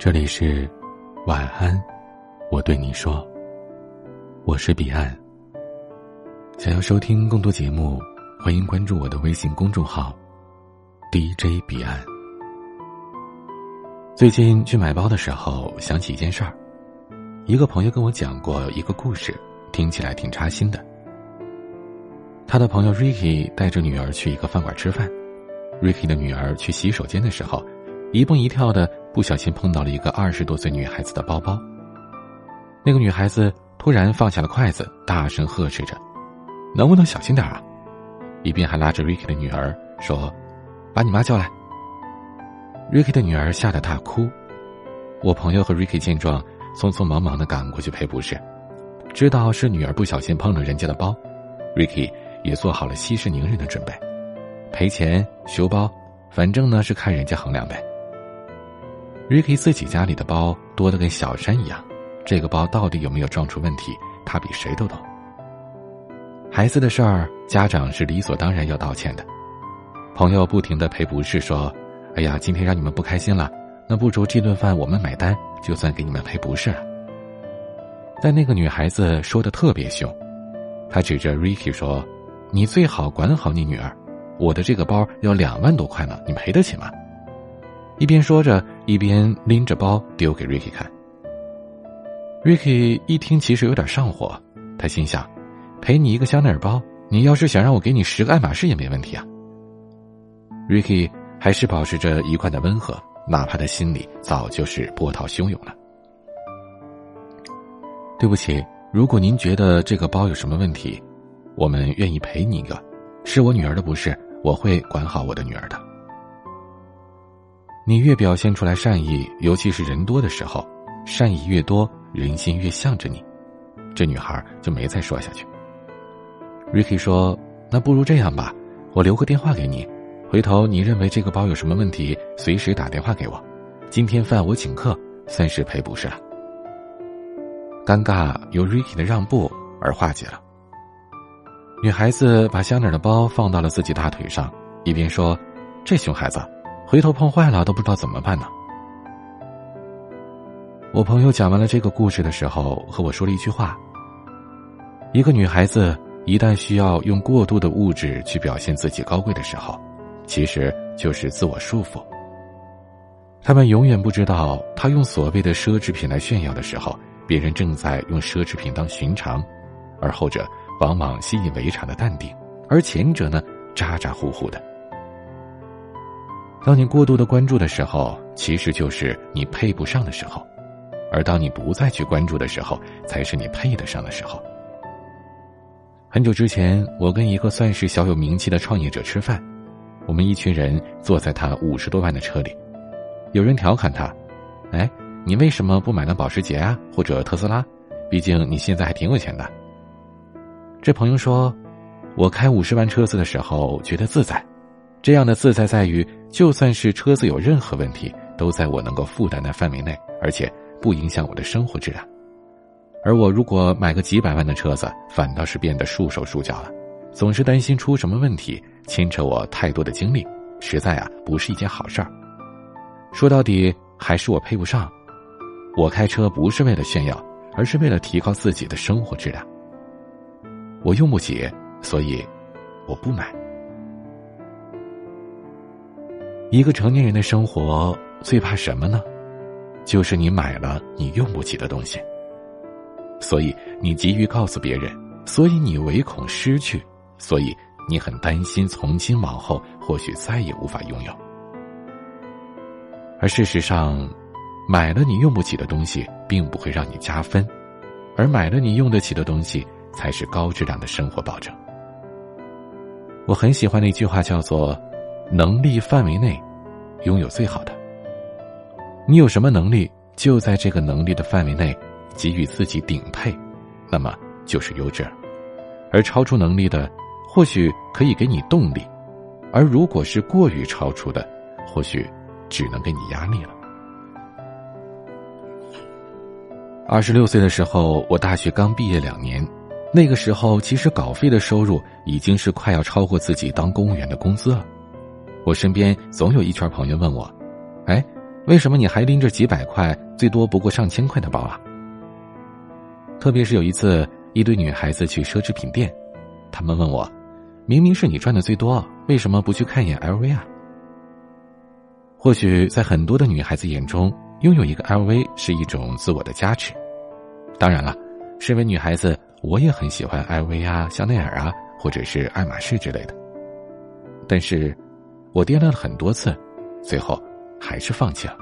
这里是晚安，我对你说，我是彼岸。想要收听更多节目，欢迎关注我的微信公众号 DJ 彼岸。最近去买包的时候，想起一件事儿，一个朋友跟我讲过一个故事，听起来挺扎心的。他的朋友 Ricky 带着女儿去一个饭馆吃饭，Ricky 的女儿去洗手间的时候，一蹦一跳的，不小心碰到了一个二十多岁女孩子的包包。那个女孩子突然放下了筷子，大声呵斥着：“能不能小心点啊？”一边还拉着 Ricky 的女儿说：“把你妈叫来。” Ricky 的女儿吓得大哭，我朋友和 Ricky 见状，匆匆忙忙的赶过去赔不是，知道是女儿不小心碰了人家的包，Ricky 也做好了息事宁人的准备，赔钱修包，反正呢是看人家衡量呗。Ricky 自己家里的包多的跟小山一样，这个包到底有没有撞出问题，他比谁都懂。孩子的事儿，家长是理所当然要道歉的，朋友不停的赔不是说。哎呀，今天让你们不开心了，那不如这顿饭我们买单，就算给你们赔不是了。但那个女孩子说的特别凶，她指着 Ricky 说：“你最好管好你女儿，我的这个包要两万多块呢，你赔得起吗？”一边说着，一边拎着包丢给 Ricky 看。Ricky 一听，其实有点上火，他心想：“赔你一个香奈儿包，你要是想让我给你十个爱马仕也没问题啊。”Ricky。还是保持着一贯的温和，哪怕他心里早就是波涛汹涌了。对不起，如果您觉得这个包有什么问题，我们愿意赔你一个。是我女儿的不是，我会管好我的女儿的。你越表现出来善意，尤其是人多的时候，善意越多，人心越向着你。这女孩就没再说下去。Ricky 说：“那不如这样吧，我留个电话给你。”回头你认为这个包有什么问题，随时打电话给我。今天饭我请客，算是赔不是了。尴尬由 Ricky 的让步而化解了。女孩子把香奈儿的包放到了自己大腿上，一边说：“这熊孩子，回头碰坏了都不知道怎么办呢。”我朋友讲完了这个故事的时候，和我说了一句话：“一个女孩子一旦需要用过度的物质去表现自己高贵的时候。”其实就是自我束缚。他们永远不知道，他用所谓的奢侈品来炫耀的时候，别人正在用奢侈品当寻常，而后者往往习以为常的淡定，而前者呢，咋咋呼呼的。当你过度的关注的时候，其实就是你配不上的时候；而当你不再去关注的时候，才是你配得上的时候。很久之前，我跟一个算是小有名气的创业者吃饭。我们一群人坐在他五十多万的车里，有人调侃他：“哎，你为什么不买辆保时捷啊，或者特斯拉？毕竟你现在还挺有钱的。”这朋友说：“我开五十万车子的时候觉得自在，这样的自在在于，就算是车子有任何问题，都在我能够负担的范围内，而且不影响我的生活质量。而我如果买个几百万的车子，反倒是变得束手束脚了，总是担心出什么问题。”牵扯我太多的精力，实在啊不是一件好事儿。说到底还是我配不上。我开车不是为了炫耀，而是为了提高自己的生活质量。我用不起，所以我不买。一个成年人的生活最怕什么呢？就是你买了你用不起的东西。所以你急于告诉别人，所以你唯恐失去，所以。你很担心，从今往后或许再也无法拥有。而事实上，买了你用不起的东西，并不会让你加分，而买了你用得起的东西，才是高质量的生活保证。我很喜欢的一句话叫做：“能力范围内，拥有最好的。”你有什么能力，就在这个能力的范围内，给予自己顶配，那么就是优质；而超出能力的。或许可以给你动力，而如果是过于超出的，或许只能给你压力了。二十六岁的时候，我大学刚毕业两年，那个时候其实稿费的收入已经是快要超过自己当公务员的工资了。我身边总有一圈朋友问我：“哎，为什么你还拎着几百块，最多不过上千块的包啊？特别是有一次，一堆女孩子去奢侈品店，她们问我：“明明是你赚的最多，为什么不去看一眼 LV 啊？”或许在很多的女孩子眼中，拥有一个 LV 是一种自我的加持。当然了，身为女孩子，我也很喜欢 LV 啊、香奈儿啊，或者是爱马仕之类的。但是，我掂量了很多次，最后还是放弃了。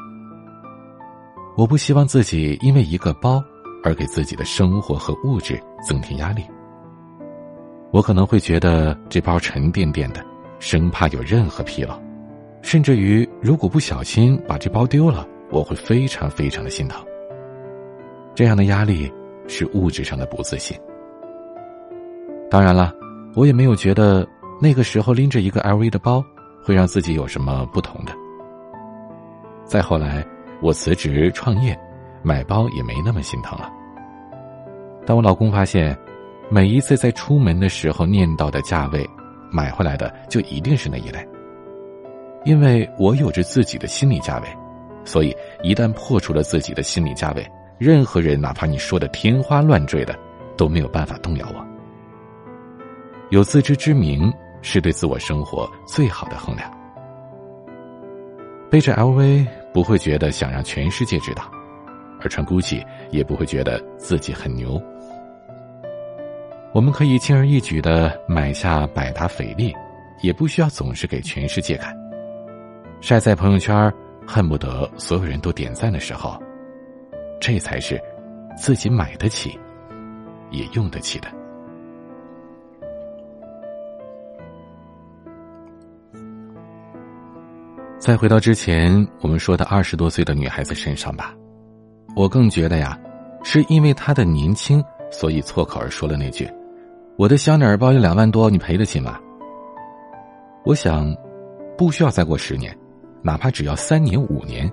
我不希望自己因为一个包。而给自己的生活和物质增添压力，我可能会觉得这包沉甸甸的，生怕有任何纰漏，甚至于如果不小心把这包丢了，我会非常非常的心疼。这样的压力是物质上的不自信。当然了，我也没有觉得那个时候拎着一个 LV 的包会让自己有什么不同的。再后来，我辞职创业。买包也没那么心疼了。但我老公发现，每一次在出门的时候念叨的价位，买回来的就一定是那一类。因为我有着自己的心理价位，所以一旦破除了自己的心理价位，任何人哪怕你说的天花乱坠的，都没有办法动摇我。有自知之明是对自我生活最好的衡量。背着 LV 不会觉得想让全世界知道。而穿 GUCCI 也不会觉得自己很牛。我们可以轻而易举的买下百达翡丽，也不需要总是给全世界看。晒在朋友圈，恨不得所有人都点赞的时候，这才是自己买得起，也用得起的。再回到之前我们说的二十多岁的女孩子身上吧。我更觉得呀，是因为她的年轻，所以错口而说了那句：“我的香奈儿包有两万多，你赔得起吗？”我想，不需要再过十年，哪怕只要三年五年，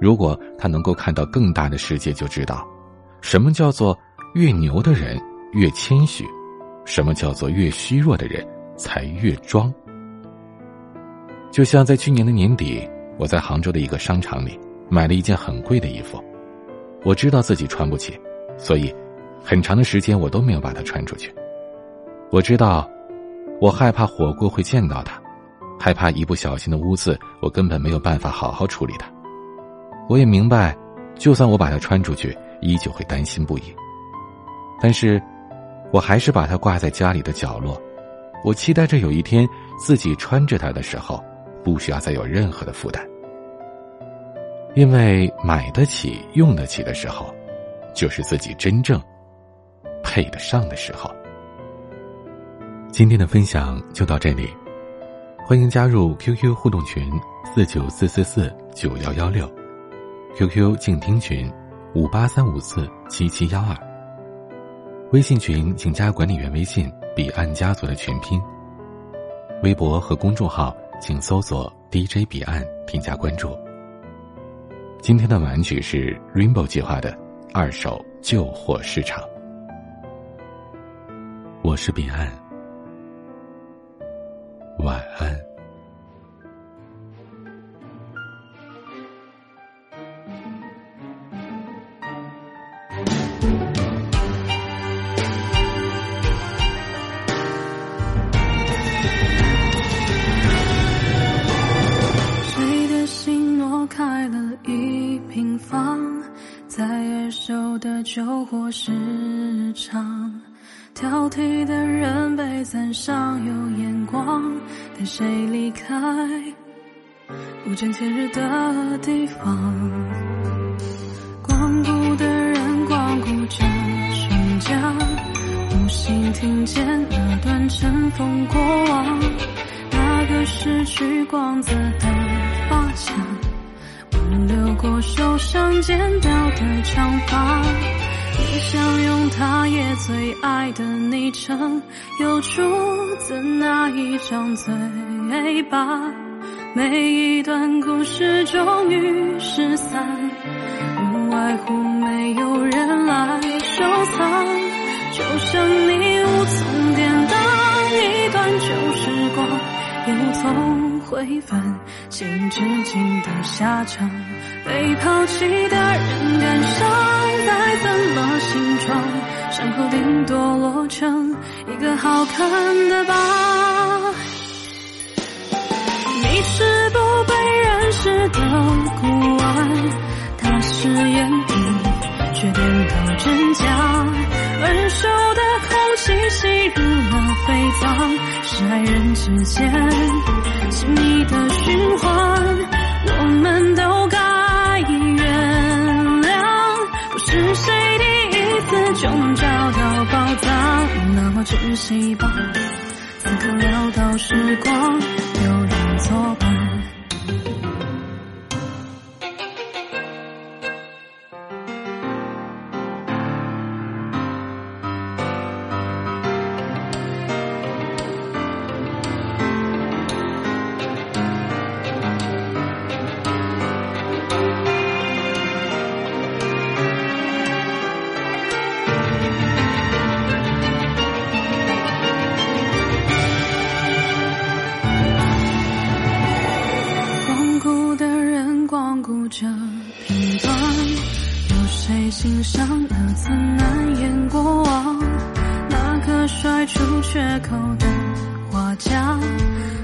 如果他能够看到更大的世界，就知道，什么叫做越牛的人越谦虚，什么叫做越虚弱的人才越装。就像在去年的年底，我在杭州的一个商场里买了一件很贵的衣服。我知道自己穿不起，所以很长的时间我都没有把它穿出去。我知道，我害怕火锅会溅到它，害怕一不小心的污渍，我根本没有办法好好处理它。我也明白，就算我把它穿出去，依旧会担心不已。但是，我还是把它挂在家里的角落。我期待着有一天自己穿着它的时候，不需要再有任何的负担。因为买得起、用得起的时候，就是自己真正配得上的时候。今天的分享就到这里，欢迎加入 QQ 互动群四九四四四九幺幺六，QQ 静听群五八三五四七七幺二，微信群请加管理员微信“彼岸家族”的全拼，微博和公众号请搜索 “DJ 彼岸”添加关注。今天的玩曲是 Rainbow 计划的二手旧货市场。我是彼岸，晚安。旧货市场，挑剔的人被赞赏有眼光，但谁离开不见天日的地方？光顾的人光顾着全家，无心听见那段尘封过往，那个失去光泽的发卡。留过受伤剪掉的长发，想用它也最爱的昵称，又出自哪一张嘴巴？每一段故事终于失散，无外乎没有人来收藏，就像你无从典当一段旧时光，又从。会分情至今的下场。被抛弃的人感伤，再怎么形状，伤口顶多落成一个好看的疤。你是不被认识的孤鹜，他是眼底却颠倒真假，温柔的空气吸入了肺脏，是爱人之间亲密的循环，我们都次就能找到宝藏，那么珍惜吧，此刻潦倒时光，有人作缺口的画家，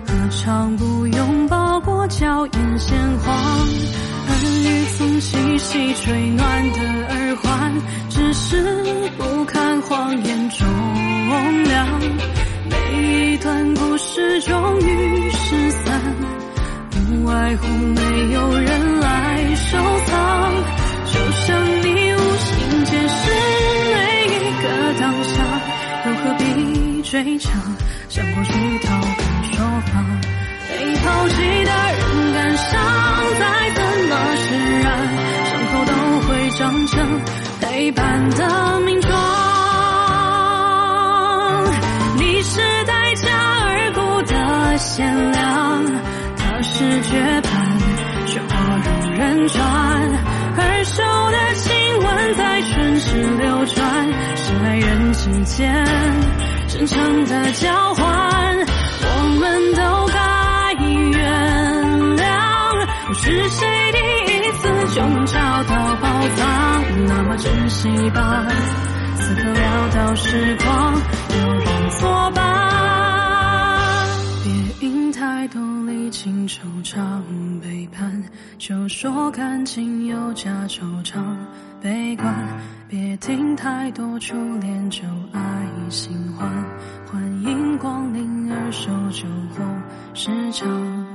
何尝不拥抱过娇艳鲜花？耳语从细细吹暖的耳环，只是不堪谎言重量。每一段故事终于失散。不外乎没有人来收藏，追查？想过去逃避说法，被抛弃的人感伤，再怎么释然，伤口都会长成陪伴的名状。你是待价而沽的限量。他是绝版，却花容人传。耳熟的亲吻在唇齿流转，是爱人之间真诚的交换。我们都该原谅，是谁第一次就能找到宝藏，那么珍惜吧。此刻潦倒时光，情惆怅背叛，就说感情有假惆怅悲观。别听太多初恋就爱新欢，欢迎光临二手酒后市场。